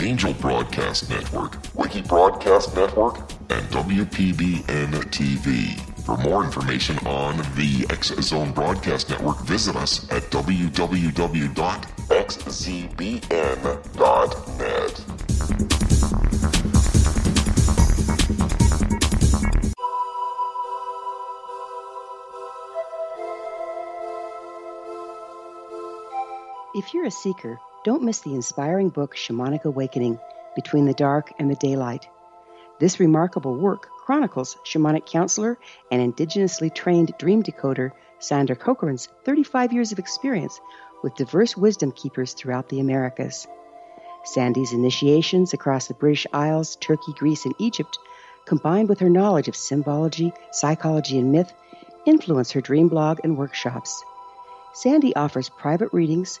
Angel Broadcast Network, Wiki Broadcast Network, and WPBN TV. For more information on the X Zone Broadcast Network, visit us at www.xzbn.net. If you're a seeker, don't miss the inspiring book Shamanic Awakening Between the Dark and the Daylight. This remarkable work chronicles shamanic counselor and indigenously trained dream decoder Sandra Cochran's 35 years of experience with diverse wisdom keepers throughout the Americas. Sandy's initiations across the British Isles, Turkey, Greece, and Egypt, combined with her knowledge of symbology, psychology, and myth, influence her dream blog and workshops. Sandy offers private readings,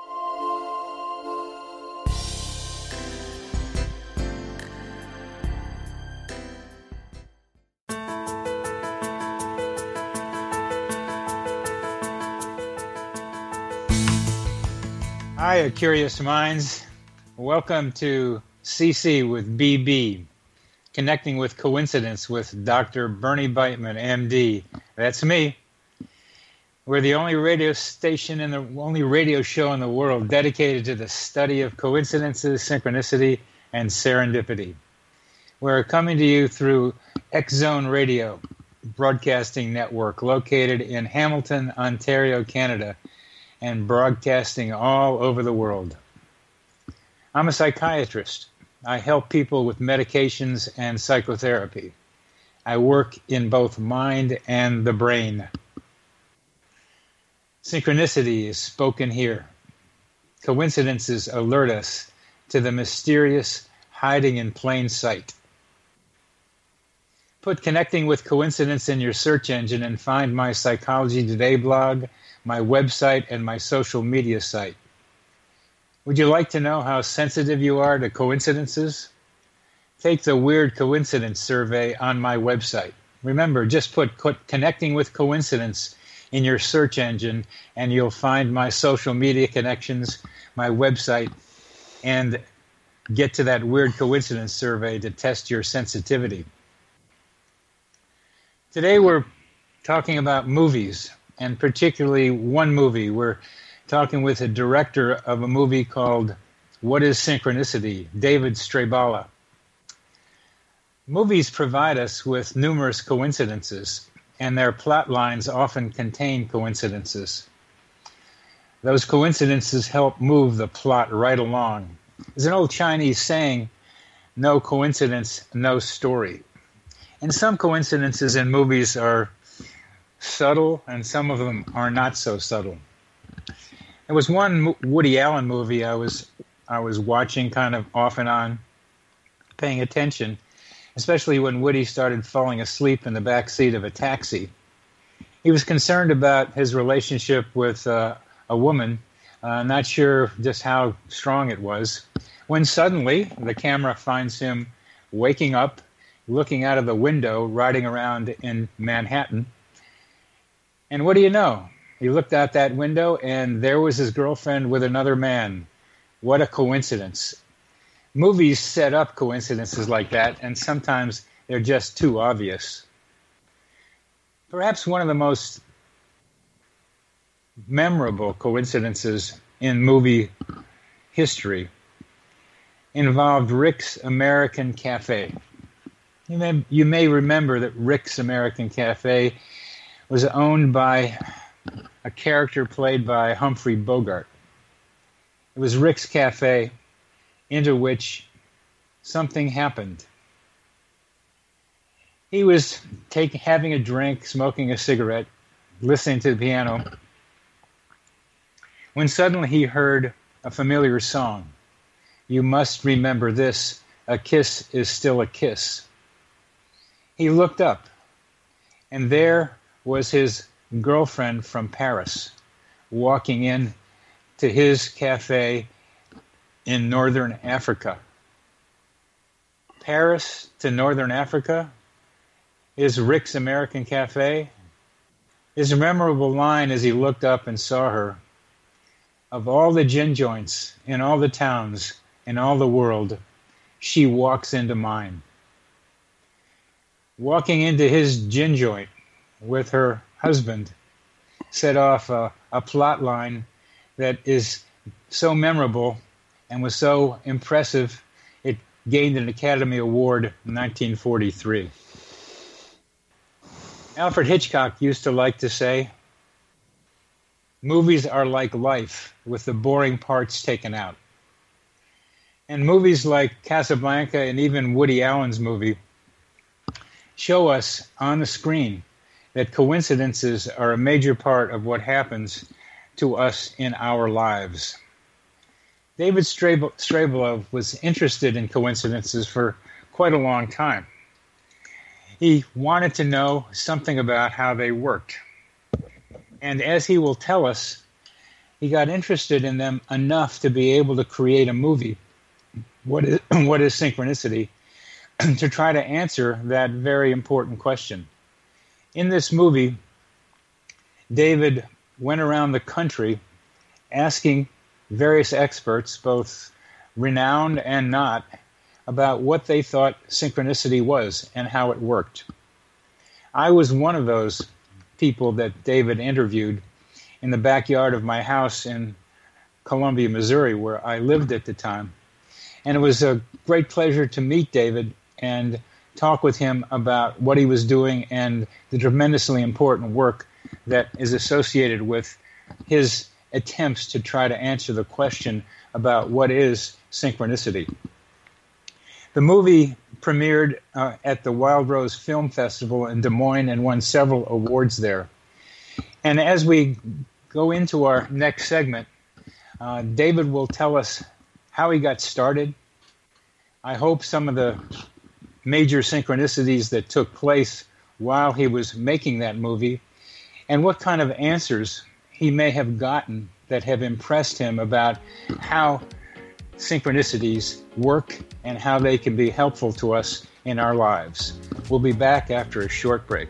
Hi, curious minds. Welcome to CC with BB, connecting with coincidence with Dr. Bernie Beitman, MD. That's me. We're the only radio station and the only radio show in the world dedicated to the study of coincidences, synchronicity, and serendipity. We're coming to you through X Zone Radio Broadcasting Network, located in Hamilton, Ontario, Canada and broadcasting all over the world. I'm a psychiatrist. I help people with medications and psychotherapy. I work in both mind and the brain. Synchronicity is spoken here. Coincidences alert us to the mysterious hiding in plain sight. Put connecting with coincidence in your search engine and find my Psychology Today blog my website, and my social media site. Would you like to know how sensitive you are to coincidences? Take the Weird Coincidence survey on my website. Remember, just put connecting with coincidence in your search engine, and you'll find my social media connections, my website, and get to that weird coincidence survey to test your sensitivity. Today, we're talking about movies and particularly one movie. We're talking with a director of a movie called What is Synchronicity, David Strabala. Movies provide us with numerous coincidences, and their plot lines often contain coincidences. Those coincidences help move the plot right along. There's an old Chinese saying, no coincidence, no story. And some coincidences in movies are subtle, and some of them are not so subtle. There was one Woody Allen movie I was I was watching kind of off and on, paying attention, especially when Woody started falling asleep in the back seat of a taxi. He was concerned about his relationship with uh, a woman Uh, not sure just how strong it was. When suddenly the camera finds him waking up, looking out of the window, riding around in Manhattan. And what do you know? He looked out that window and there was his girlfriend with another man. What a coincidence. Movies set up coincidences like that, and sometimes they're just too obvious. Perhaps one of the most memorable coincidences in movie history involved Rick's American Cafe. You may, you may remember that Rick's American Cafe was owned by a character played by Humphrey Bogart. It was Rick's Cafe, into which something happened. He was taking, having a drink, smoking a cigarette, listening to the piano, when suddenly he heard a familiar song. You must remember this a kiss is still a kiss. He looked up, and there was his girlfriend from Paris walking in to his cafe in northern Africa. Paris to northern Africa is Rick's American Cafe. His memorable line as he looked up and saw her of all the gin joints in all the towns in all the world, she walks into mine. Walking into his gin joint with her husband set off a, a plot line that is so memorable and was so impressive it gained an Academy Award in 1943. Alfred Hitchcock used to like to say, movies are like life with the boring parts taken out. And movies like Casablanca and even Woody Allen's movie show us on the screen that coincidences are a major part of what happens to us in our lives. David Strabala was interested in coincidences for quite a long time. He wanted to know something about how they worked. And as he will tell us, he got interested in them enough to be able to create a movie. What is, what is synchronicity? to try to answer that very important question. In this movie, David went around the country asking various experts, both renowned and not, about what they thought synchronicity was and how it worked. I was one of those people that David interviewed in the backyard of my house in Columbia, Missouri, where I lived at the time. And it was a great pleasure to meet David and talk with him about what he was doing and the tremendously important work that is associated with his attempts to try to answer the question about what is synchronicity. The movie premiered uh, at the Wild Rose Film Festival in Des Moines and won several awards there. And as we go into our next segment, uh, David will tell us how he got started. I hope some of the major synchronicities that took place while he was making that movie and what kind of answers he may have gotten that have impressed him about how synchronicities work and how they can be helpful to us in our lives. We'll be back after a short break.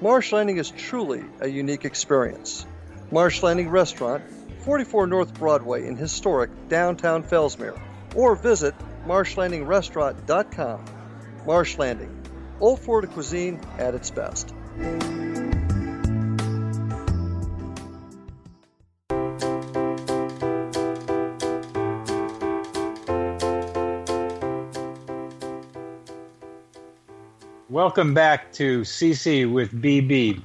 Marsh Landing is truly a unique experience. Marsh Landing Restaurant, 44 North Broadway in historic downtown Fellsmere, or visit marshlandingrestaurant.com. Marsh Landing, Old Florida cuisine at its best. Welcome back to CC with BB,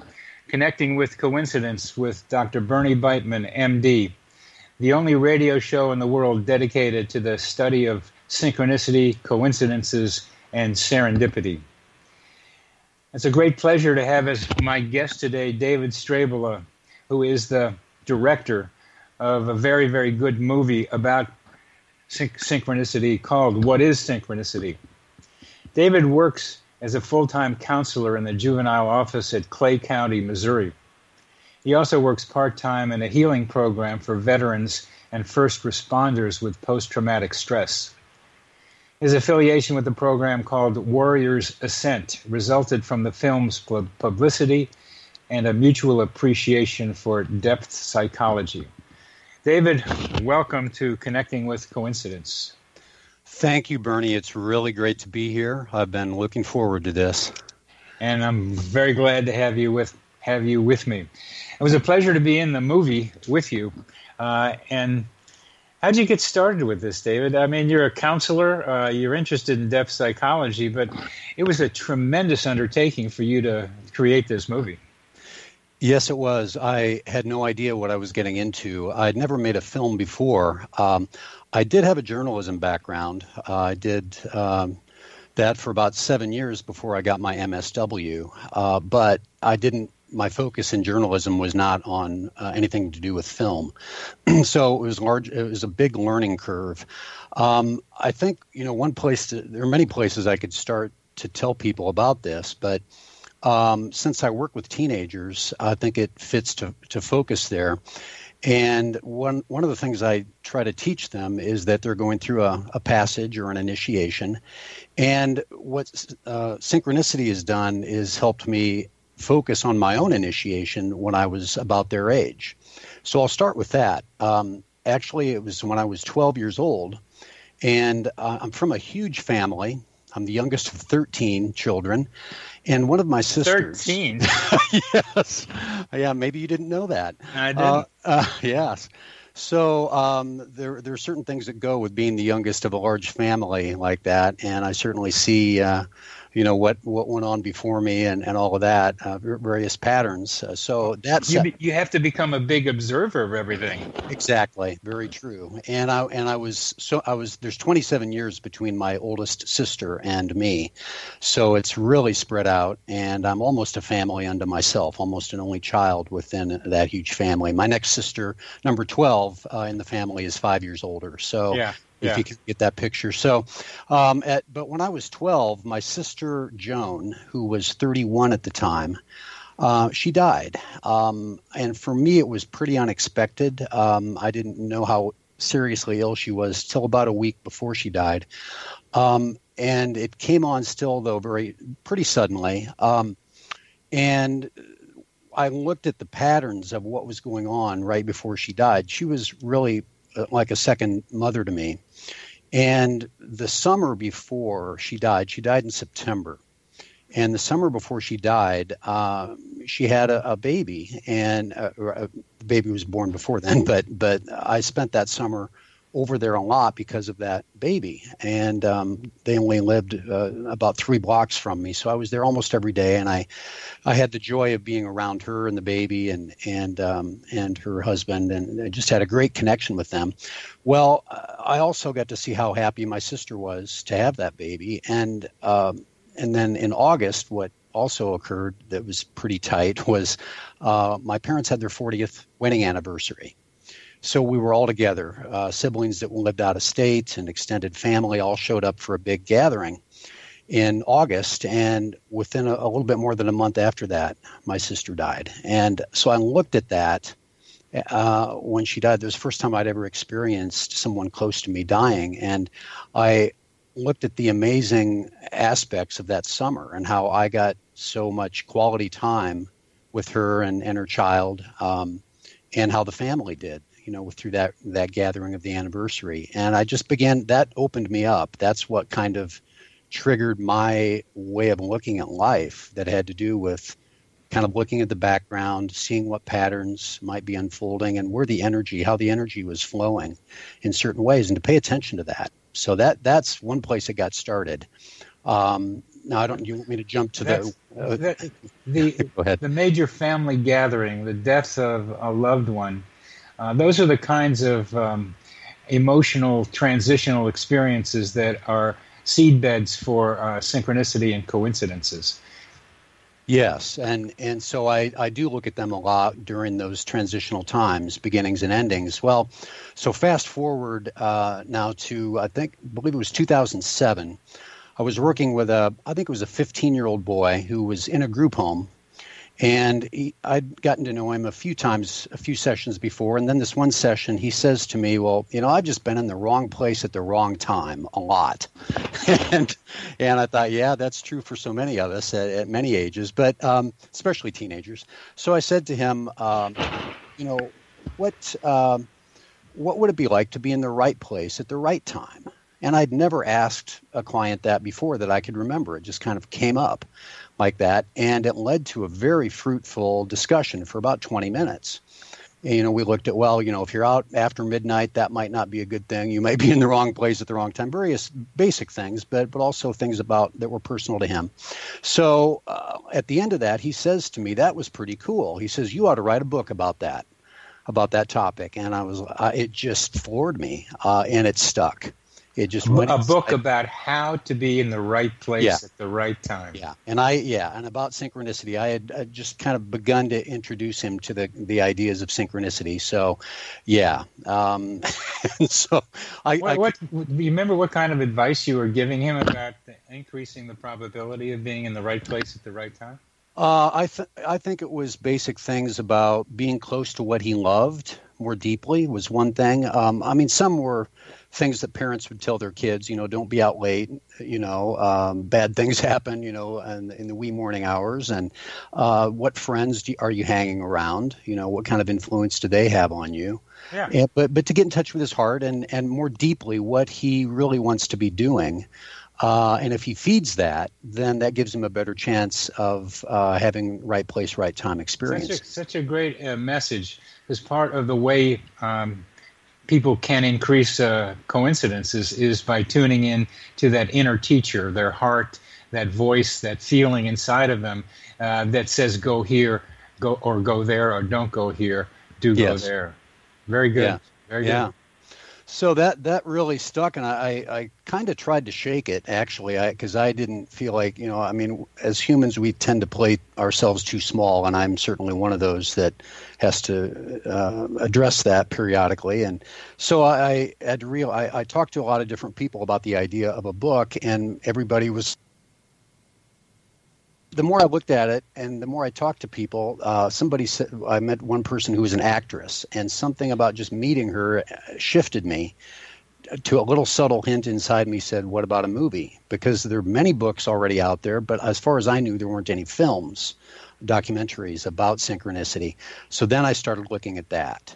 connecting with coincidence with Dr. Bernie Beitman, MD, the only radio show in the world dedicated to the study of synchronicity, coincidences, and serendipity. It's a great pleasure to have as my guest today David Strabala, who is the director of a very, very good movie about syn- synchronicity called What is Synchronicity? David works as a full time counselor in the juvenile office at Clay County, Missouri. He also works part time in a healing program for veterans and first responders with post traumatic stress. His affiliation with the program called Warriors Ascent resulted from the film's publicity and a mutual appreciation for depth psychology. David, welcome to Connecting with Coincidence. Thank you, Bernie. It's really great to be here. I've been looking forward to this. And I'm very glad to have you with have you with me. It was a pleasure to be in the movie with you. Uh, and How'd you get started with this, David? I mean, you're a counselor, uh, you're interested in depth psychology, but it was a tremendous undertaking for you to create this movie. Yes, it was. I had no idea what I was getting into. I'd never made a film before. Um, I did have a journalism background. Uh, I did um, that for about seven years before I got my MSW, uh, but I didn't my focus in journalism was not on uh, anything to do with film, so it was large. It was a big learning curve. Um, I think you know one place. To, there are many places I could start to tell people about this, but um, since I work with teenagers, I think it fits to to focus there. And one one of the things I try to teach them is that they're going through a, a passage or an initiation, and what uh, synchronicity has done is helped me focus on my own initiation when I was about their age. So I'll start with that. Um, actually, it was when I was 12 years old, and uh, I'm from a huge family. I'm the youngest of 13 children, and one of my sisters. 13? yes. Yeah, maybe you didn't know that. I didn't. Uh, uh, yes. So um, there, there are certain things that go with being the youngest of a large family like that, and I certainly see uh, you know what what went on before me and, and all of that uh, various patterns. Uh, so that's you, you have to become a big observer of everything. Exactly. Very true. And i and i was so i was there's 27 years between my oldest sister and me. So it's really spread out and i'm almost a family unto myself almost an only child within that huge family. My next sister number 12 uh, in the family is five years older. So yeah if you can get that picture. So, um, at, but when I was 12, my sister Joan, who was 31 at the time, uh, she died. Um, and for me, it was pretty unexpected. Um, I didn't know how seriously ill she was till about a week before she died. Um, and it came on still, though, very pretty suddenly. Um, and I looked at the patterns of what was going on right before she died. She was really like a second mother to me. And the summer before she died, she died in September. And the summer before she died, uh, she had a, a baby, and uh, uh, the baby was born before then. But but I spent that summer over there a lot because of that baby. And um, they only lived uh, about three blocks from me, so I was there almost every day. And I, I had the joy of being around her and the baby and and um, and her husband, and I just had a great connection with them. Well, I also got to see how happy my sister was to have that baby, and um, and then in August, what also occurred that was pretty tight was uh, my parents had their 40th wedding anniversary so we were all together. Uh, siblings that lived out of state and extended family all showed up for a big gathering in August. And within a, a little bit more than a month after that, my sister died. And so I looked at that. Uh, when she died, it was the first time I'd ever experienced someone close to me dying. And I looked at the amazing aspects of that summer and how I got so much quality time with her and, and her child, um, and how the family did you know, through that that gathering of the anniversary. And I just began. That opened me up. That's what kind of triggered my way of looking at life. That had to do with kind of looking at the background, seeing what patterns might be unfolding, and where the energy, how the energy was flowing in certain ways, and to pay attention to that. So that that's one place it got started. Um, now I don't. You want me to jump to that's, the uh, the the, the major family gathering, the death of a loved one uh, those are the kinds of um, emotional transitional experiences that are seedbeds for uh, synchronicity and coincidences. Yes, and and so I, I do look at them a lot during those transitional times, beginnings and endings. Well, so fast forward uh, now to I think believe it was 2007. I was working with a I think it was a 15 year old boy who was in a group home and he, I'd gotten to know him a few times, a few sessions before. And then this one session, he says to me, Well, you know, I've just been in the wrong place at the wrong time a lot. and and I thought, Yeah, that's true for so many of us at, at many ages, but um, especially teenagers. So I said to him, um, You know, what, um, what would it be like to be in the right place at the right time? And I'd never asked a client that before that I could remember. It just kind of came up like that, and it led to a very fruitful discussion for about 20 minutes. And, you know, we looked at well, you know, if you're out after midnight, that might not be a good thing. You might be in the wrong place at the wrong time. Various basic things, but but also things about that were personal to him. So uh, at the end of that, he says to me, "That was pretty cool." He says, "You ought to write a book about that." about that topic, and I was uh, it just floored me, uh, and it stuck. It just a, a book about how to be in the right place yeah. at the right time. Yeah, and I yeah, and about synchronicity, I had uh, just kind of begun to introduce him to the the ideas of synchronicity. So, yeah, um, so I, what, I what, you remember what kind of advice you were giving him about increasing the probability of being in the right place at the right time? Uh, I th- I think it was basic things about being close to what he loved more deeply was one thing. Um, I mean, some were things that parents would tell their kids, you know, don't be out late, you know, um, bad things happen, you know, and in the wee morning hours. And uh, what friends do, are you hanging around? You know, what kind of influence do they have on you? Yeah. And, but but to get in touch with his heart and and more deeply what he really wants to be doing. Uh, and if he feeds that, then that gives him a better chance of uh, having right place, right time experience. Such a, such a great uh, message as part of the way um, people can increase uh, coincidences is by tuning in to that inner teacher, their heart, that voice, that feeling inside of them uh, that says go here, go or go there, or don't go here, do go Yes. there. Very good. Yeah. Very yeah. So that that really stuck, and I I kind of tried to shake it actually, because I, didn't feel like you know I mean as humans we tend to play ourselves too small, and I'm certainly one of those that has to uh, address that periodically, and so I, I had real I, I talked to a lot of different people about the idea of a book, and everybody was the more I looked at it and the more I talked to people, uh, somebody said I met one person who was an actress, and something about just meeting her uh, shifted me to a little subtle hint inside me said, "What about a movie?" Because there are many books already out there, but as far as I knew, there weren't any films, documentaries about synchronicity. So then I started looking at that,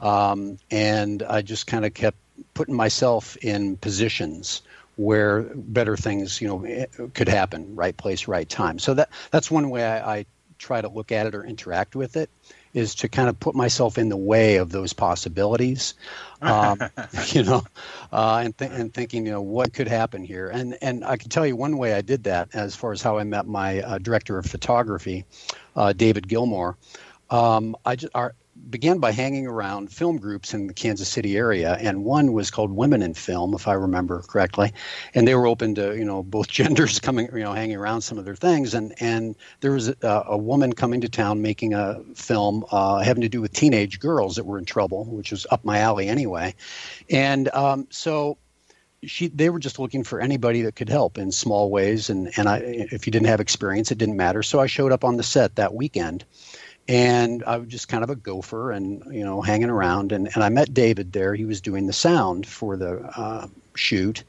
um, and I just kind of kept putting myself in positions where better things, you know, could happen, right place, right time. So that that's one way I, I try to look at it or interact with it is to kind of put myself in the way of those possibilities, um, you know, uh, and th- and thinking, you know, what could happen here. And and I can tell you one way I did that as far as how I met my uh, director of photography, uh, David Gilmore. Um, I just, our, began by hanging around film groups in the Kansas City area, and one was called Women in Film, if I remember correctly, and they were open to you know both genders coming you know hanging around some of their things, and and there was a, a woman coming to town making a film uh, having to do with teenage girls that were in trouble, which was up my alley anyway, and um, so she they were just looking for anybody that could help in small ways. And and I if you didn't have experience it didn't matter. So I showed up on the set that weekend and I was just kind of a gopher and you know hanging around. And, and I met David there. He was doing the sound for the uh, shoot.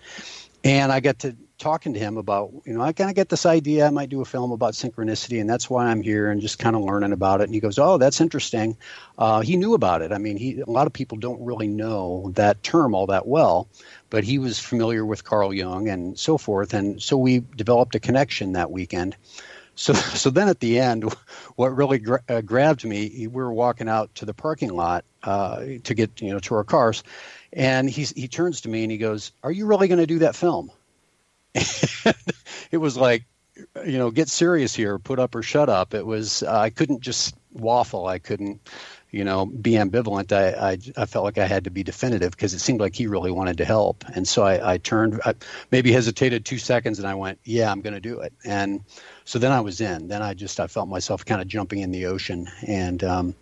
And I got to talking to him about you know I kind of get this idea. I might do a film about synchronicity and that's why I'm here and just kind of learning about it. And he goes oh that's interesting. Uh, he knew about it. I mean he a lot of people don't really know that term all that well but he was familiar with Carl Jung and so forth. And so we developed a connection that weekend so, so then at the end, what really gra- uh, grabbed me, we were walking out to the parking lot uh, to get you know to our cars, and he's, he turns to me and he goes, "Are you really going to do that film?" it was like, you know, get serious here, put up or shut up. It was uh, I couldn't just waffle. I couldn't, you know, be ambivalent. I I, I felt like I had to be definitive because it seemed like he really wanted to help, and so I, I turned, I maybe hesitated two seconds, and I went, "Yeah, I'm going to do it." And so then I was in. Then I just I felt myself kind of jumping in the ocean, and um,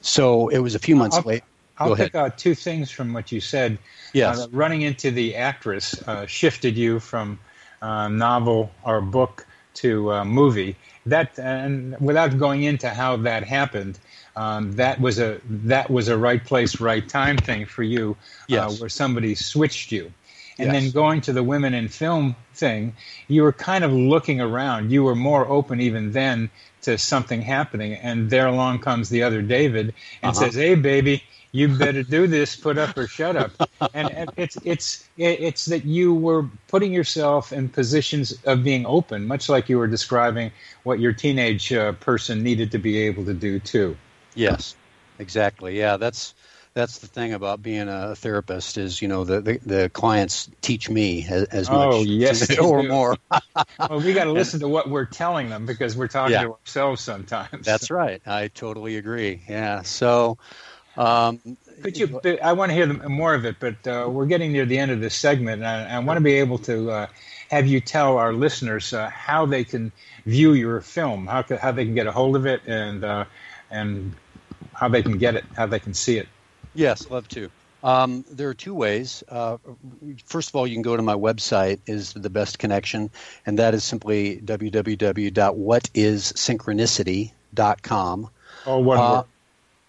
so it was a few months I'll, late. I'll Go ahead. pick out two things from what you said. Yes. Uh, running into the actress uh, shifted you from uh, novel or book to uh, movie. That and without going into how that happened, um, that was a that was a right place, right time thing for you, Yes. uh, where somebody switched you. And Yes. then going to the women in film thing, you were kind of looking around. You were more open even then to something happening. And there along comes the other David and Uh-huh. says, "Hey, baby, you better do this. Put up or shut up." and, and it's it's it's that you were putting yourself in positions of being open, much like you were describing what your teenage uh, person needed to be able to do too. Yes, exactly. Yeah, that's that's the thing about being a therapist is you know the the, the clients teach me as, as Oh, much yes, or do. more. Well, we got to listen to what we're telling them because we're talking Yeah. to ourselves sometimes. That's right. I totally agree. Yeah. So, um, Could you? I want to hear more of it, but uh, we're getting near the end of this segment, and I, I want to be able to uh, have you tell our listeners uh, how they can view your film, how how they can get a hold of it, and uh, and how they can get it, how they can see it. Yes, love to. Um, there are two ways. Uh, first of all, you can go to my website is the best connection, and that is simply www.whatisynchronicity.com. Oh, one Uh, word.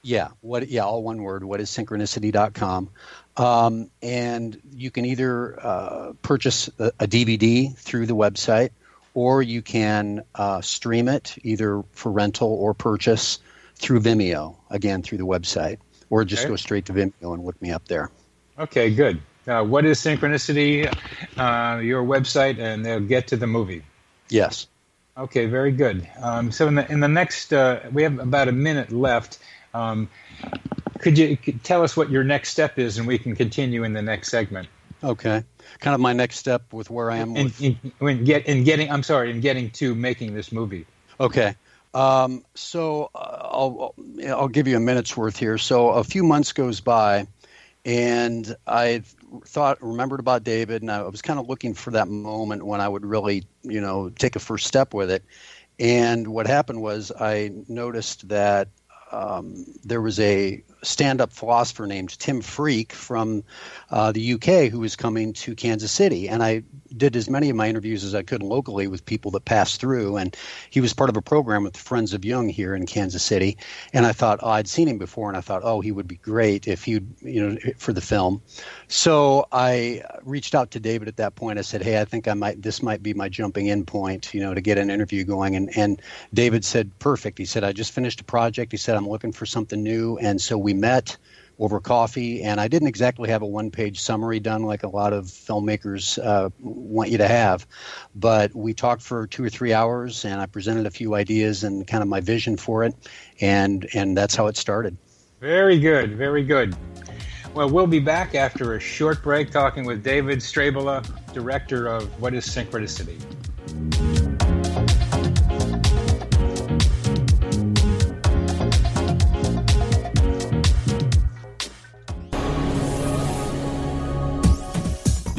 Yeah, what? Yeah, all one word. What is synchronicity.com? Um, and you can either uh, purchase a, a DVD through the website, or you can uh, stream it either for rental or purchase through Vimeo. Again, through the website, or just Okay. go straight to Vimeo and look me up there. Okay, good. Uh, what is synchronicity? Uh, your website, and they'll get to the movie. Yes. Okay, very good. Um, so in the in the next, uh, we have about a minute left. Um, could you could tell us what your next step is, and we can continue in the next segment? Okay, kind of my next step with where I am. In, with... in, in, get, in getting, I'm sorry, in getting to making this movie. Okay, um, so uh, I'll I'll give you a minute's worth here. So a few months goes by, and I thought remembered about David, and I was kind of looking for that moment when I would really you know take a first step with it. And what happened was I noticed that um, there was a stand-up philosopher named Tim Freke from uh, the UK who was coming to Kansas City, and I did as many of my interviews as I could locally with people that passed through. And he was part of a program with Friends of Jung here in Kansas City, and I thought oh, I'd seen him before, and I thought, oh, he would be great if he, you know, for the film. So I reached out to David at that point. I said, hey, I think I might this might be my jumping in point, you know, to get an interview going. And and David said, perfect. He said, I just finished a project. He said, I'm looking for something new, and so we met over coffee, and I didn't exactly have a one-page summary done like a lot of filmmakers uh, want you to have, but we talked for two or three hours, and I presented a few ideas and kind of my vision for it, and and that's how it started. Very good, very good. Well, we'll be back after a short break talking with David Strabala, director of What is Synchronicity.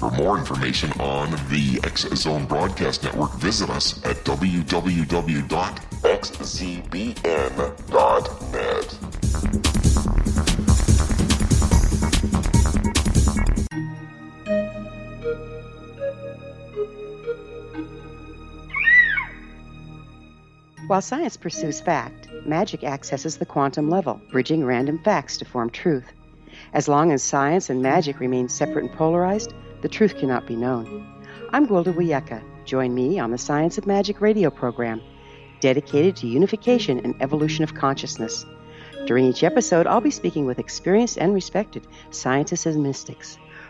For more information on the X Zone Broadcast Network, visit us at www.xzbn.net. While science pursues fact, magic accesses the quantum level, bridging random facts to form truth. As long as science and magic remain separate and polarized, the truth cannot be known. I'm Gwilda Wiyaka. Join me on the Science of Magic radio program, dedicated to unification and evolution of consciousness. During each episode, I'll be speaking with experienced and respected scientists and mystics.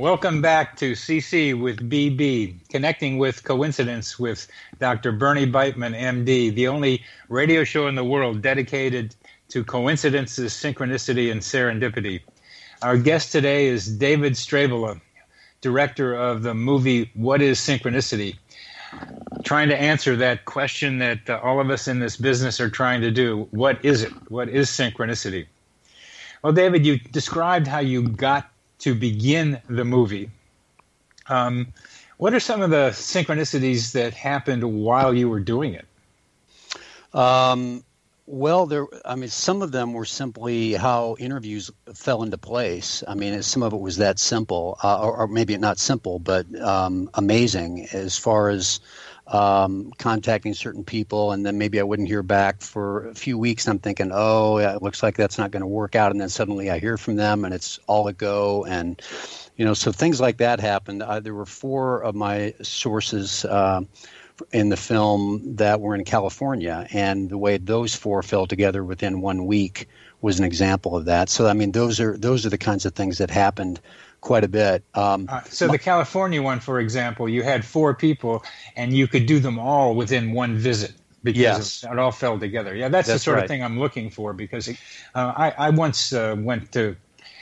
Welcome back to CC with BB, connecting with coincidence with Dr. Bernie Beitman, MD, the only radio show in the world dedicated to coincidences, synchronicity, and serendipity. Our guest today is David Strabala, director of the movie What is Synchronicity? Trying to answer that question that uh, all of us in this business are trying to do. What is it? What is synchronicity? Well, David, you described how you got to begin the movie. Um, what are some of the synchronicities that happened while you were doing it? Um, well, there. I mean, some of them were simply how interviews fell into place. I mean, some of it was that simple, uh, or, or, maybe not simple, but um, amazing as far as um, contacting certain people, and then maybe I wouldn't hear back for a few weeks. I'm thinking, oh, it looks like that's not going to work out, and then suddenly I hear from them, and it's all a go, and you know, so things like that happened. Uh, there were four of my sources. Uh, in the film that were in California, and the way those four fell together within one week was an example of that. So, I mean, those are those are the kinds of things that happened quite a bit. Um, uh, so the California one, for example, you had four people, and you could do them all within one visit because yes. it, it, all fell together. Yeah, that's, that's the sort right. of thing I'm looking for because uh, I, I, once uh, went to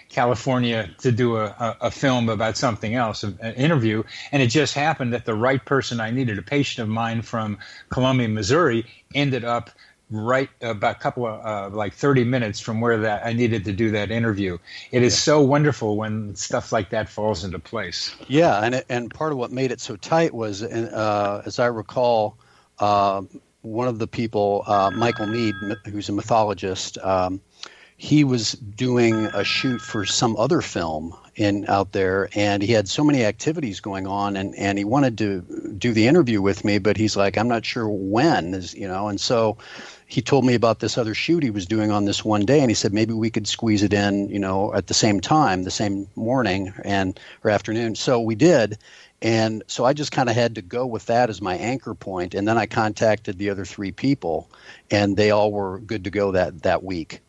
California to do a, a, a, film about something else, an interview, and it just happened that the right person I needed, a patient of mine from Columbia, Missouri, ended up right about a couple of uh, like 30 minutes from where that I needed to do that interview. It is yeah. so wonderful when stuff like that falls into place. Yeah, and and part of what made it so tight was, uh, as I recall, uh, one of the people, uh, Michael Meade, who's a mythologist. Um, he was doing a shoot for some other film in out there and he had so many activities going on and, and he wanted to do the interview with me but he's like i'm not sure when is you know and so he told me about this other shoot he was doing on this one day and he said maybe we could squeeze it in you know at the same time the same morning and or afternoon. So we did and so i just kind of had to go with that as my anchor point and then i contacted the other three people and they all were good to go that that week.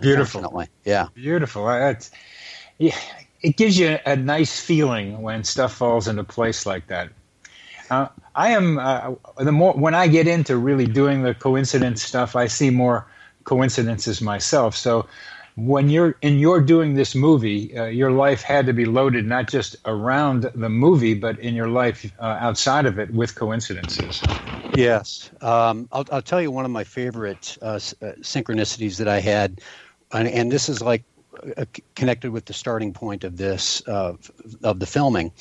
Beautiful. Yeah. Beautiful. That's yeah it gives you a nice feeling when stuff falls into place like that. Uh, I am uh, the more when I get into really doing the coincidence stuff, I see more coincidences myself. So when you're in you're doing this movie, uh, your life had to be loaded not just around the movie, but in your life uh, outside of it with coincidences. Yes, um, I'll, I'll, tell you one of my favorite uh, uh, synchronicities that I had, and, and this is like connected with the starting point of this uh, of the filming.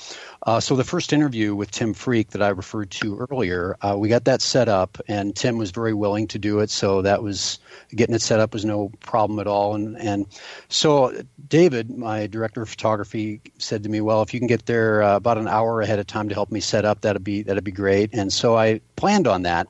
Uh, so the first interview with Tim Freke that I referred to earlier, uh, we got that set up, and Tim was very willing to do it. So that was getting it set up was no problem at all. And and so David, my director of photography, said to me, "Well, if you can get there uh, about an hour ahead of time to help me set up, that'd be that'd be great." And so I planned on that.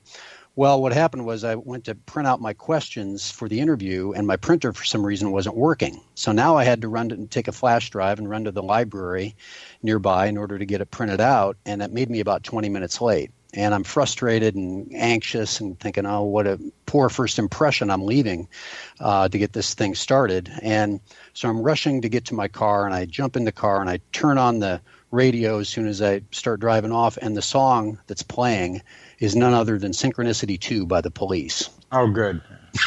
Well, what happened was I went to print out my questions for the interview, and my printer, for some reason, wasn't working. So now I had to run to and take a flash drive and run to the library nearby in order to get it printed out, and that made me about 20 minutes late. And I'm frustrated and anxious and thinking, oh, what a poor first impression I'm leaving uh, to get this thing started. And so I'm rushing to get to my car, and I jump in the car and I turn on the radio as soon as I start driving off, and the song that's playing is none other than Synchronicity 2 by the police. Oh, good.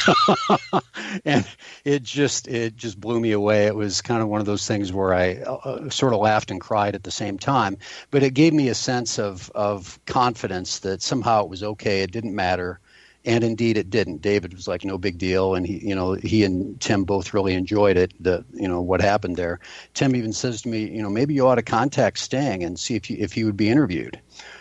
and it just it just blew me away. It was kind of one of those things where I uh, uh, sort of laughed and cried at the same time, but it gave me a sense of of confidence that somehow it was okay. It didn't matter and indeed it didn't. David was like, no big deal, and he, you know, he and Tim both really enjoyed it. The, you know, what happened there. Tim even says to me, you know, maybe you ought to contact Sting and see if you, if he would be interviewed.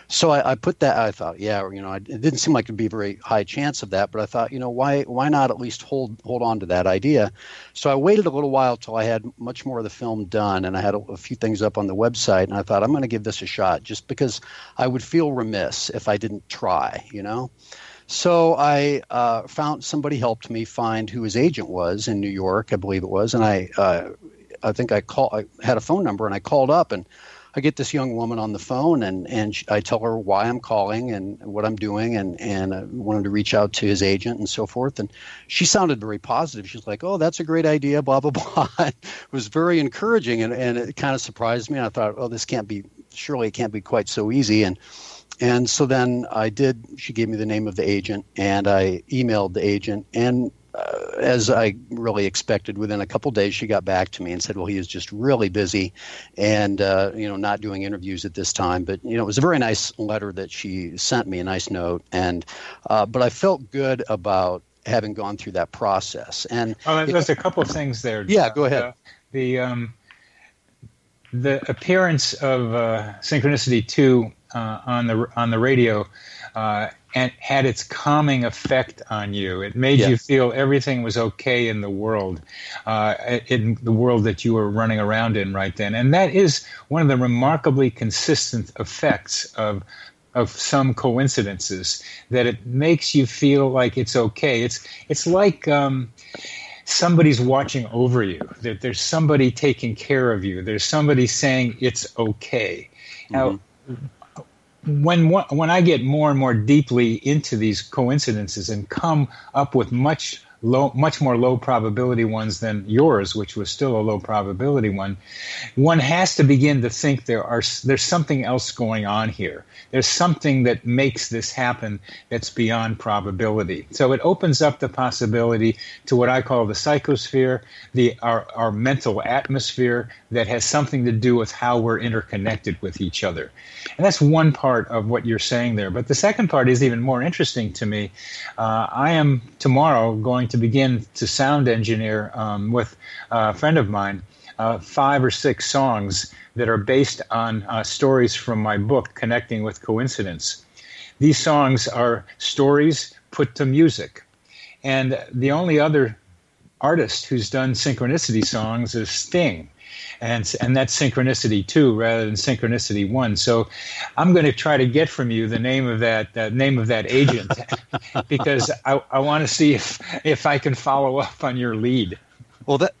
So I, I put that. I thought, yeah, you know, it didn't seem like it'd be a very high chance of that, but I thought, you know, why why not at least hold hold on to that idea? So I waited a little while till I had much more of the film done, and I had a, a few things up on the website, and I thought I'm going to give this a shot, just because I would feel remiss if I didn't try, you know. So I uh, found somebody helped me find who his agent was in New York, I believe it was, and I uh, I think I call I had a phone number and I called up and I get this young woman on the phone and and I tell her why I'm calling and what I'm doing and and I wanted to reach out to his agent and so forth and she sounded very positive. She's like, "Oh, that's a great idea." Blah blah blah. it was very encouraging and and it kind of surprised me. And I thought, "Oh, this can't be surely it can't be quite so easy." And and so then I did, she gave me the name of the agent, and I emailed the agent. And uh, as I really expected, within a couple days, she got back to me and said, "Well, he is just really busy, and uh, you know, not doing interviews at this time." But you know, it was a very nice letter that she sent me, a nice note, and uh, but I felt good about having gone through that process. And oh, there's a couple of things there. Yeah, go ahead. the um, the appearance of uh, Synchronicity Two uh, on the on the radio uh, and had its calming effect on you. It made yes. you feel everything was okay in the world, uh, in the world that you were running around in right then. And that is one of the remarkably consistent effects of of some coincidences that it makes you feel like it's okay. It's it's like. Um, somebody's watching over you that there's somebody taking care of you there's somebody saying it's okay mm-hmm. When when I get more and more deeply into these coincidences and come up with much low, much more low probability ones than yours, which was still a low probability one, one has to begin to think there are there's something else going on here. There's something that makes this happen that's beyond probability. So it opens up the possibility to what I call the psychosphere, the our, our mental atmosphere that has something to do with how we're interconnected with each other. And that's one part of what you're saying there. But the second part is even more interesting to me. Uh, I am tomorrow going to begin to sound engineer um, with a friend of mine uh, five or six songs that are based on uh, stories from my book, Connecting with Coincidence. These songs are stories put to music. And the only other artist who's done synchronicity songs is Sting and and that's synchronicity two rather than synchronicity one. So I'm going to try to get from you the name of that uh, name of that agent because I, I want to see if if I can follow up on your lead. Well, that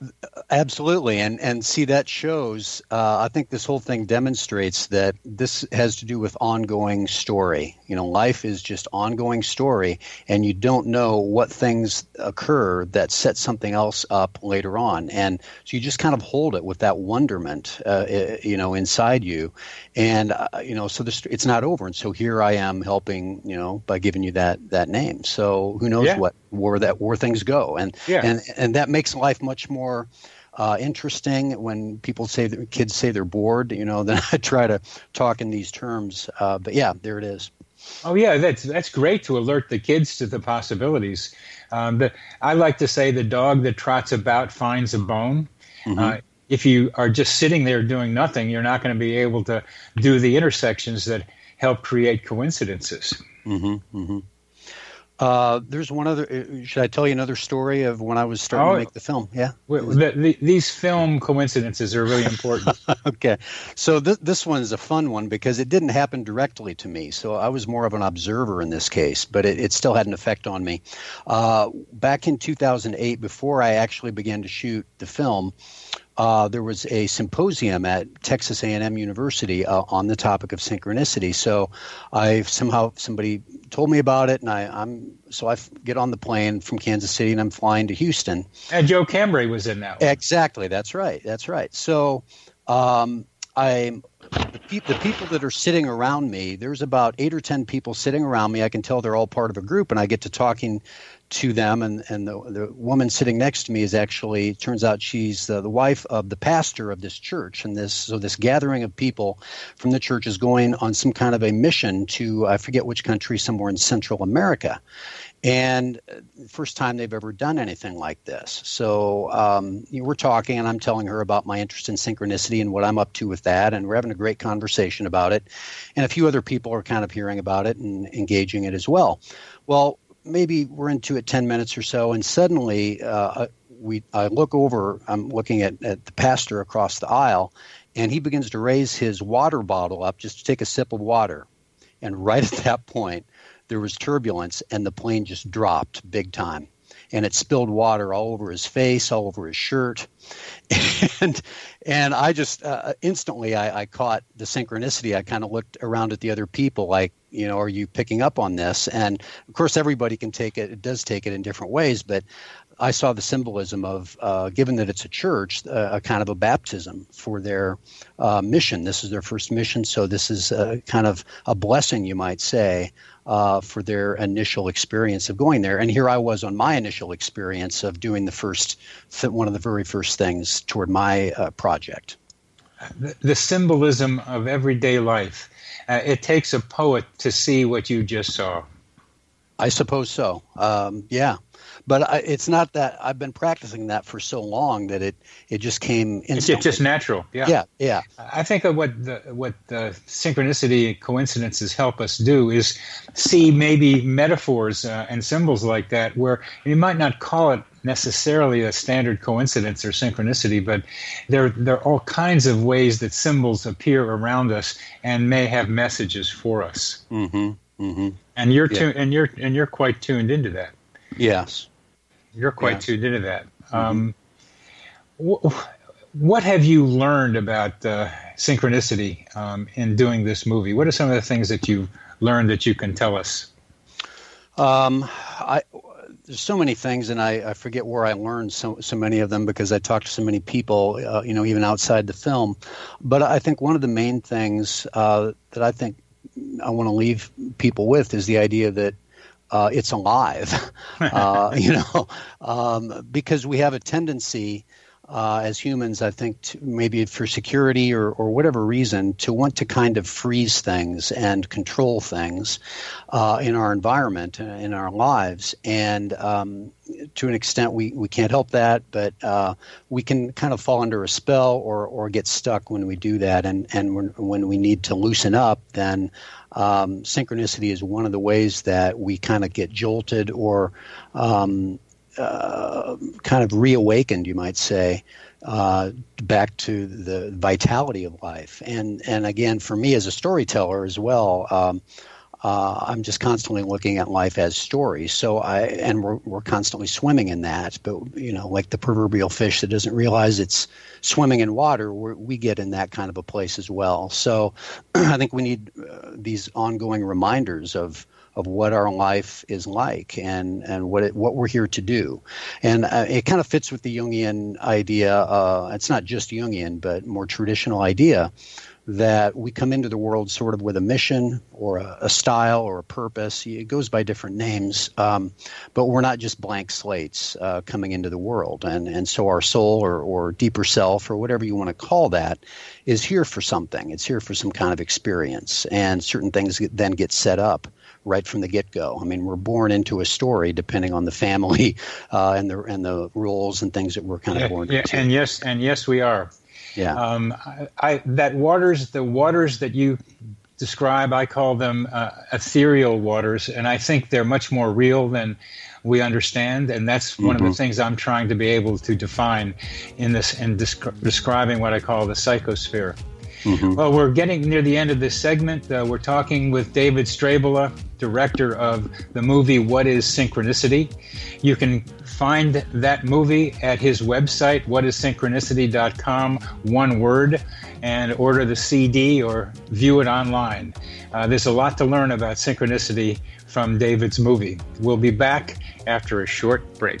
absolutely, and and see that shows. Uh, I think this whole thing demonstrates that this has to do with ongoing story. You know, life is just ongoing story, and you don't know what things occur that set something else up later on, and so you just kind of hold it with that wonderment, uh, you know, inside you, and uh, you know, so this it's not over, and so here I am helping, you know, by giving you that that name. So who knows yeah. what where that where things go, and yeah. and and that makes life much more uh, interesting when people say that kids say they're bored. You know, then I try to talk in these terms. Uh, but yeah, there it is. Oh yeah, that's that's great to alert the kids to the possibilities. Um, the, I like to say the dog that trots about finds a bone. Mm-hmm. Uh, if you are just sitting there doing nothing, you're not going to be able to do the intersections that help create coincidences. Mm-hmm, mm-hmm. Uh, there's one other. Uh, should I tell you another story of when I was starting oh, to make the film? Yeah. The, the, these film coincidences are really important. okay, so th- this one is a fun one because it didn't happen directly to me. So I was more of an observer in this case, but it, it still had an effect on me. Uh, back in 2008, before I actually began to shoot the film, uh, there was a symposium at Texas A&M University uh, on the topic of synchronicity. So I somehow somebody told me about it, and I, am so I get on the plane from Kansas City and I'm flying to Houston. And Joe Cambray was in that. One. Exactly, that's right, that's right. So um, I'm the pe- the people that are sitting around me, there's about eight or ten people sitting around me. I can tell they're all part of a group, and I get to talking to them. And, and the, the woman sitting next to me is actually turns out she's the, the wife of the pastor of this church. And this so this gathering of people from the church is going on some kind of a mission to I forget which country, somewhere in Central America and uh, first time they've ever done anything like this. So um, you know, we're talking, and I'm telling her about my interest in synchronicity and what I'm up to with that, and we're having a great conversation about it. And a few other people are kind of hearing about it and engaging it as well. Well, maybe we're into it 10 minutes or so, and suddenly uh, we I look over. I'm looking at, at the pastor across the aisle, and he begins to raise his water bottle up just to take a sip of water. And right at that point, there was turbulence and the plane just dropped big time and it spilled water all over his face, all over his shirt, and and I just uh, instantly I, I, caught the synchronicity. I kind of looked around at the other people, like you know, are you picking up on this? And of course, everybody can take it. It does take it in different ways, but I saw the symbolism of, uh, given that it's a church, uh, a kind of a baptism for their uh, mission. This is their first mission, so this is a, kind of a blessing, you might say, uh, for their initial experience of going there. And here I was on my initial experience of doing the first, one of the very first things toward my uh, project. The, the, symbolism of everyday life. Uh, it takes a poet to see what you just saw. I suppose so. Um, yeah, but I, it's not that I've been practicing that for so long that it it just came instantly. It's just natural. Yeah, yeah, yeah. I think of what the what the synchronicity coincidences help us do is see maybe metaphors uh, and symbols like that where you might not call it necessarily a standard coincidence or synchronicity, but there there are all kinds of ways that symbols appear around us and may have messages for us. Mm-hmm. Mm-hmm. And you're yeah. and you're and you're quite tuned into that. Yes. You're quite yes. tuned into that. Mm-hmm. Um, wh- what have you learned about uh, synchronicity um, in doing this movie? What are some of the things that you've learned that you can tell us? Um, I, there's so many things, and I, I, forget where I learned so so many of them because I talked to so many people, uh, you know, even outside the film. But I think one of the main things uh, that I think I want to leave people with is the idea that uh, it's alive, uh, you know, um, because we have a tendency uh, as humans, I think, to, maybe for security or, or whatever reason, to want to kind of freeze things and control things uh, in our environment, uh, in our lives. And um, to an extent, we, we can't help that, but uh, we can kind of fall under a spell or, or get stuck when we do that. And, and when, when we need to loosen up, then um, synchronicity is one of the ways that we kind of get jolted or um, uh, kind of reawakened, you might say, uh, back to the vitality of life. And and again, for me as a storyteller as well, um, uh, I'm just constantly looking at life as stories. So I and we're we're constantly swimming in that. But you know, like the proverbial fish that doesn't realize it's swimming in water, we get in that kind of a place as well. So I think we need uh, these ongoing reminders of of what our life is like and and what it, what we're here to do, and uh, it kind of fits with the Jungian idea. Uh, it's not just Jungian, but more traditional idea that we come into the world sort of with a mission or a, a style or a purpose. It goes by different names, um, but we're not just blank slates uh, coming into the world. And, and so our soul or, or deeper self or whatever you want to call that is here for something. It's here for some kind of experience. And certain things then get set up right from the get go. I mean, we're born into a story depending on the family uh, and the and the rules and things that we're kind of yeah, born yeah, into. And yes, and yes, we are. Yeah. Um, I, I, that waters, the waters that you describe, I call them uh, ethereal waters, and I think they're much more real than we understand, and that's one mm-hmm. of the things I'm trying to be able to define in this in descri- describing what I call the psychosphere. Mm-hmm. Well, we're getting near the end of this segment. Uh, we're talking with David Strabala, director of the movie What is Synchronicity. You can find that movie at his website, whatissynchronicity.com, one word, and order the CD or view it online. Uh, there's a lot to learn about synchronicity from David's movie. We'll be back after a short break.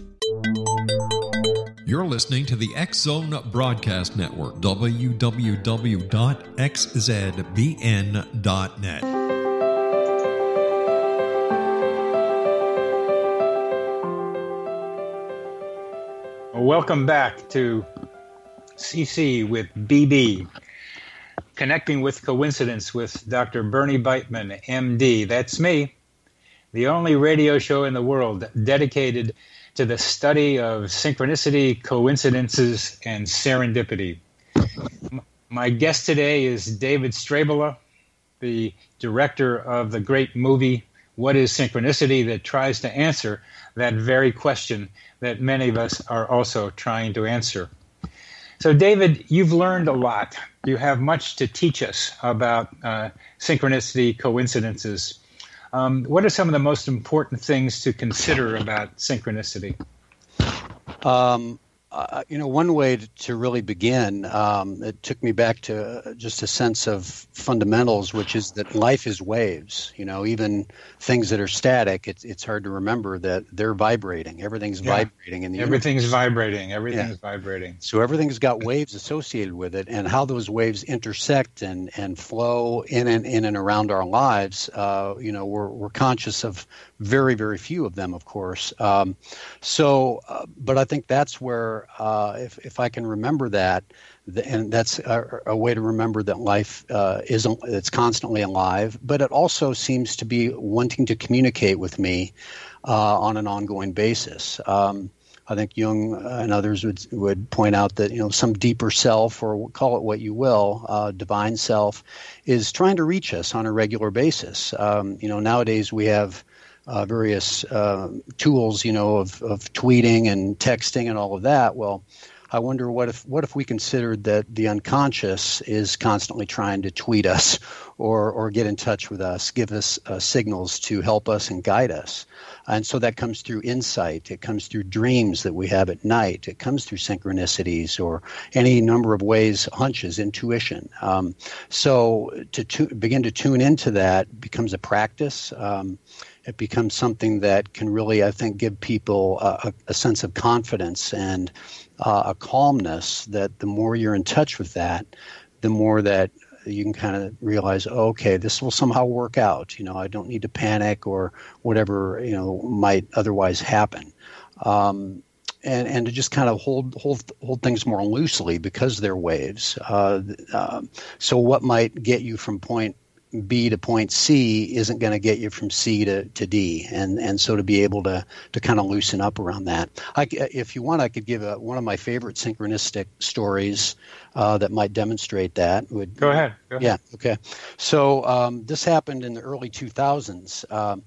You're listening to the X Zone Broadcast Network, www.xzbn.net. Welcome back to CC with BB, connecting with coincidence with Dr. Bernie Beitman, MD. That's me, the only radio show in the world dedicated to the study of synchronicity, coincidences, and serendipity. My guest today is David Strabala, the director of the great movie What is Synchronicity that tries to answer that very question that many of us are also trying to answer. So, David, you've learned a lot. You have much to teach us about uh, synchronicity, coincidences. Um, what are some of the most important things to consider about synchronicity? Um, uh, you know, one way to, to really begin, um, it took me back to just a sense of fundamentals, which is that life is waves. You know, even things that are static, it's it's hard to remember that they're vibrating. Everything's yeah. vibrating in the everything's universe. vibrating. Everything's yeah. vibrating. So everything's got waves associated with it, and how those waves intersect and and flow in and in and around our lives. Uh, you know, we're we're conscious of very very few of them, of course. Um, so, uh, but I think that's where uh, if if I can remember that, and that's a, a way to remember that life uh, is it's constantly alive, but it also seems to be wanting to communicate with me uh, on an ongoing basis. Um, I think Jung and others would would point out that you know some deeper self, or call it what you will, uh, divine self, is trying to reach us on a regular basis. Um, you know, nowadays we have uh, various uh, tools, you know, of, of tweeting and texting and all of that. Well, I wonder what if what if we considered that the unconscious is constantly trying to tweet us or or get in touch with us, give us uh, signals to help us and guide us. And so that comes through insight. It comes through dreams that we have at night. It comes through synchronicities or any number of ways, hunches, intuition. Um, so to, to begin to tune into that becomes a practice. Um, it becomes something that can really, I think, give people a, a sense of confidence and uh, a calmness that the more you're in touch with that, the more that you can kind of realize, okay, this will somehow work out. You know, I don't need to panic or whatever you know might otherwise happen. Um, and, and to just kind of hold hold hold things more loosely because they're waves. Uh, uh, so what might get you from point B to point C isn't going to get you from C to, to D, and and so to be able to to kind of loosen up around that. I, if you want, I could give a, one of my favorite synchronistic stories uh, that might demonstrate that. Would go ahead. Go ahead. Yeah. Okay. So um, this happened in the early 2000s. Um,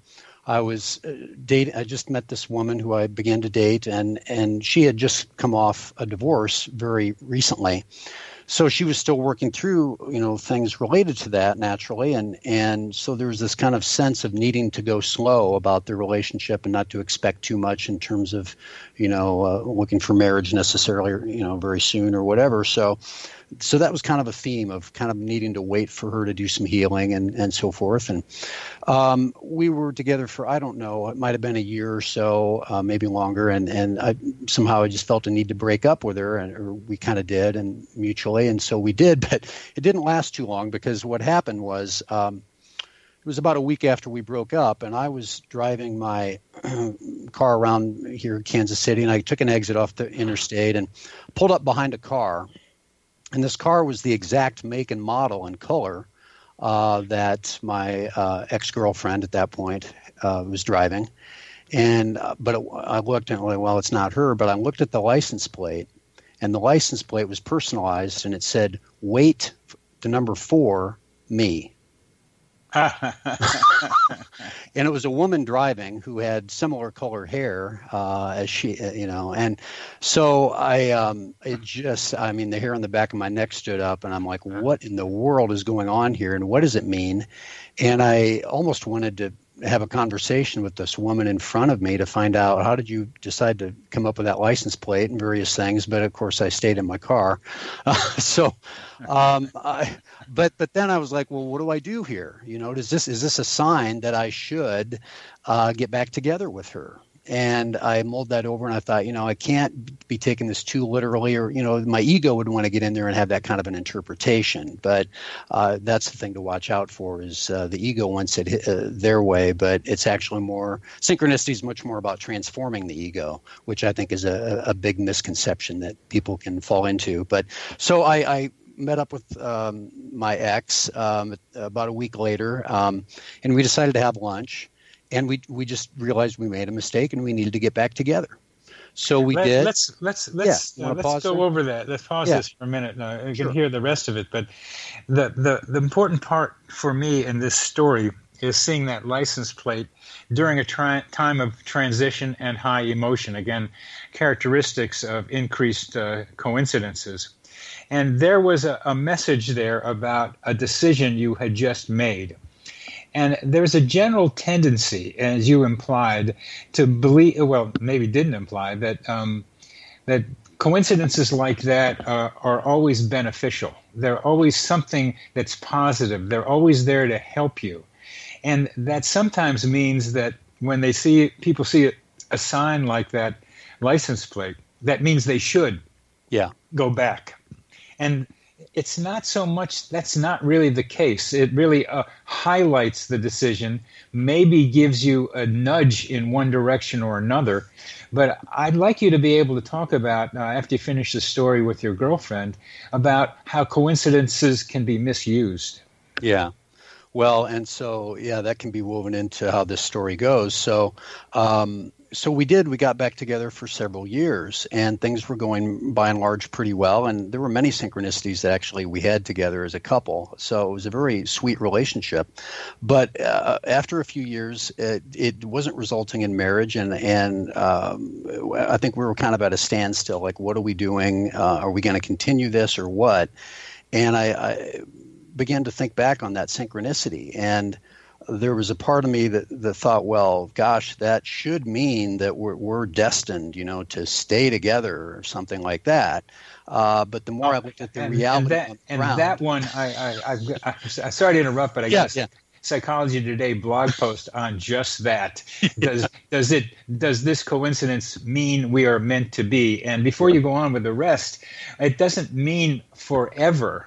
I was uh, dating. I just met this woman who I began to date, and and she had just come off a divorce very recently so she was still working through you know things related to that naturally. And and so there was this kind of sense of needing to go slow about the relationship and not to expect too much in terms of you know uh, looking for marriage necessarily you know very soon or whatever. So so that was kind of a theme of kind of needing to wait for her to do some healing and, and so forth. And um, we were together for I don't know, it might have been a year or so, uh, maybe longer. And and I, somehow I just felt a need to break up with her, and we kind of did, and mutually, and so we did. But it didn't last too long because what happened was. Um, it was about a week after we broke up, and I was driving my car around here in Kansas City, and I took an exit off the interstate and pulled up behind a car and this car was the exact make and model and color uh, that my uh, ex girlfriend at that point uh, was driving. And uh, but it, I looked and well, it's not her. But I looked at the license plate, and the license plate was personalized, and it said "Wait to number four, me." and it was a woman driving who had similar color hair uh, as she, uh, you know, and so I, um, it just, I mean, the hair on the back of my neck stood up, and I'm like, what in the world is going on here, and what does it mean? And I almost wanted to have a conversation with this woman in front of me to find out how did you decide to come up with that license plate and various things. But of course, I stayed in my car. Uh, so, um, I, but but then I was like, well, what do I do here? You know, does this is this a sign that I should uh, get back together with her? and I mulled that over and I thought, you know, I can't be taking this too literally, or you know, my ego would want to get in there and have that kind of an interpretation. But uh, that's the thing to watch out for is uh, the ego wants it uh, their way, but it's actually more synchronicity is much more about transforming the ego, which I think is a, a big misconception that people can fall into. But so I, I met up with um, my ex um, about a week later, um, and we decided to have lunch and we we just realized we made a mistake and we needed to get back together. So we Let, did. Let's let's let's Yeah, uh, let's go there? over that. Let's pause Yeah. this for a minute. Uh, I can Sure. hear the rest of it, but the, the the important part for me in this story is seeing that license plate during a tri- time of transition and high emotion. Again, characteristics of increased uh, coincidences. And there was a, a message there about a decision you had just made. And there's a general tendency, as you implied, to believe, well, maybe didn't imply, that, um, that coincidences like that uh, are always beneficial. They're always something that's positive. They're always there to help you. And that sometimes means that when they see people see a, a sign like that license plate, that means they should yeah. go back. And it's not so much, that's not really the case. It really uh, highlights the decision, maybe gives you a nudge in one direction or another. But I'd like you to be able to talk about, uh, after you finish the story with your girlfriend, about how coincidences can be misused. Yeah. Well, and so yeah, that can be woven into how this story goes. So, um, so we did. We got back together for several years, and things were going by and large pretty well. And there were many synchronicities that actually we had together as a couple. So it was a very sweet relationship. But uh, after a few years, it, it wasn't resulting in marriage, and and um, I think we were kind of at a standstill. Like, what are we doing? Uh, are we going to continue this or what? And I, I began to think back on that synchronicity and there was a part of me that, that thought well gosh that should mean that we're, we're destined you know to stay together or something like that uh, but the more i looked at the and, reality and that, and that one, I, I, I've, I, sorry to interrupt, but I Yeah, guess yeah. Psychology Today blog post on just that. Does does it does this coincidence mean we are meant to be? And before you go on with the rest, it doesn't mean forever.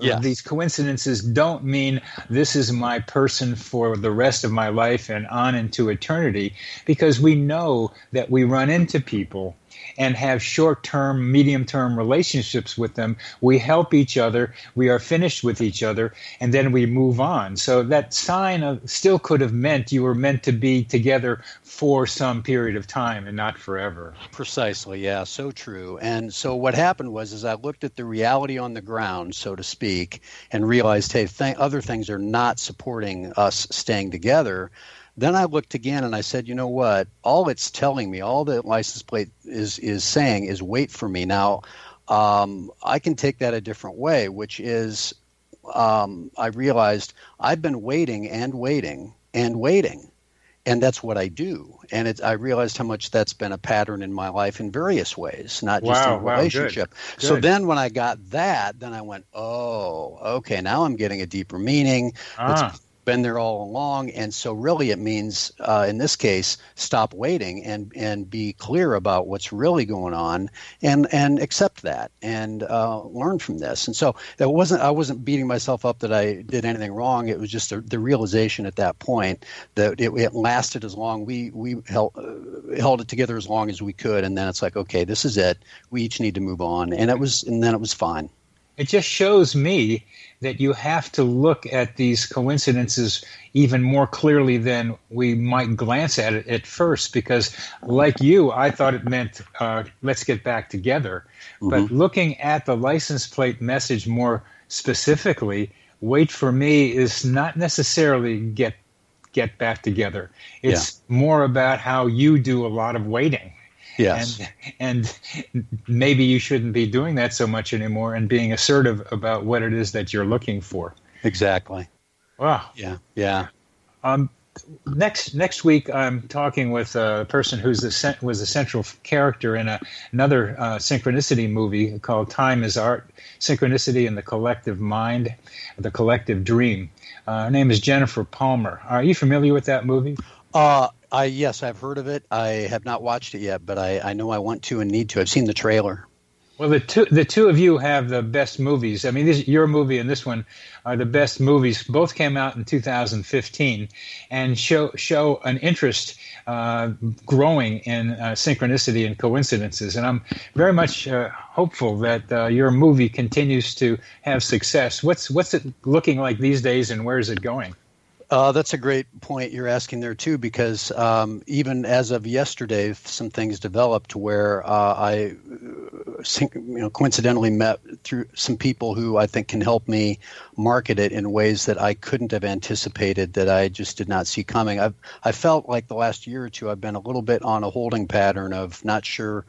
Yes. These coincidences don't mean this is my person for the rest of my life and on into eternity, because we know that we run into people and have short term, medium term relationships with them. We help each other, we are finished with each other, and then we move on. So that sign of still could have meant you were meant to be together for some period of time and not forever. Precisely, yeah, so true. And so what happened was, is I looked at the reality on the ground, so to speak, and realized, hey, th- other things are not supporting us staying together. Then I looked again and I said, you know what? All it's telling me, all the license plate is is saying is wait for me. Now, um, I can take that a different way, which is um, I realized I've been waiting and waiting and waiting and that's what I do. And it, I realized how much that's been a pattern in my life in various ways, not just Wow, in a wow, good, relationship. So then, when I got that, then I went, "Oh, okay. Now I'm getting a deeper meaning. Ah. Been there all along." And so, really, it means uh, in this case, stop waiting and and be clear about what's really going on, and and accept that and uh, learn from this. And so, that wasn't I wasn't beating myself up that I did anything wrong. It was just the, the realization at that point that it, it lasted as long. We we held uh, held it together as long as we could, and then it's like, okay, this is it. We each need to move on, and it was, and then it was fine. It just shows me that you have to look at these coincidences even more clearly than we might glance at it at first. Because, like you, I thought it meant uh, let's get back together. But looking at the license plate message more specifically, wait for me is not necessarily get get back together. It's more about how you do a lot of waiting. Yes. And and maybe you shouldn't be doing that so much anymore and being assertive about what it is that you're looking for. Exactly. Wow. Yeah. Yeah. Um, next next week, I'm talking with a person who's the was the central character in a, another uh, synchronicity movie called Time is Art: Synchronicity in the Collective Mind, the Collective Dream. Uh, her name is Jennifer Palmer. Are you familiar with that movie? Uh, I yes, I've heard of it. I have not watched it yet, but I, I know I want to and need to. I've seen the trailer. Well, the two the two of you have the best movies. I mean, this, your movie and this one are the best movies. Both came out in 2015 and show show an interest uh, growing in uh, synchronicity and coincidences. And I'm very much uh, hopeful that uh, your movie continues to have success. What's what's it looking like these days, and where is it going? Uh, that's a great point you're asking there too, because um, even as of yesterday, some things developed where uh, I, uh, you know, coincidentally met through some people who I think can help me market it in ways that I couldn't have anticipated that I just did not see coming. I've I felt like the last year or two I've been a little bit on a holding pattern of not sure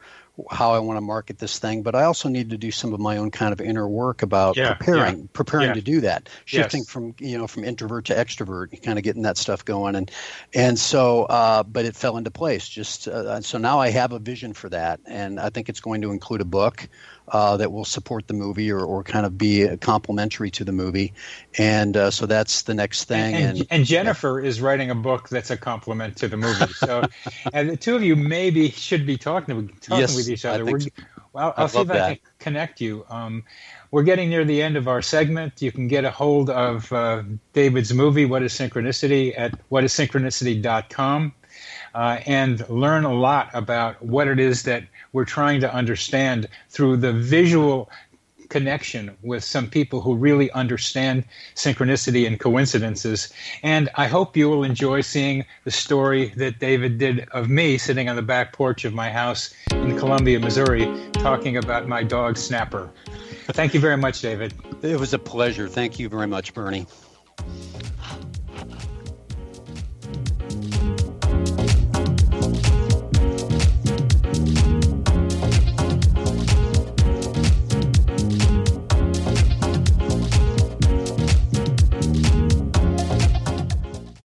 how I want to market this thing, but I also need to do some of my own kind of inner work about yeah, preparing yeah, preparing yeah. to do that, shifting yes. from you know from introvert to extrovert, kind of getting that stuff going, and and so uh, but it fell into place. Just uh, so now I have a vision for that, and I think it's going to include a book uh, that will support the movie or, or kind of be complementary to the movie. And uh, so that's the next thing. And, and, and Jennifer yeah. is writing a book that's a complement to the movie. So, and the two of you maybe should be talking, talking yes, with each other. So. Well, I'll, I'll see if that. I can connect you. Um, we're getting near the end of our segment. You can get a hold of uh, David's movie, What is Synchronicity, at whatisynchronicity.com uh, and learn a lot about what it is that we're trying to understand through the visual connection with some people who really understand synchronicity and coincidences. And I hope you will enjoy seeing the story that David did of me sitting on the back porch of my house in Columbia, Missouri, talking about my dog Snapper. Thank you very much, David. It was a pleasure. Thank you very much, Bernie.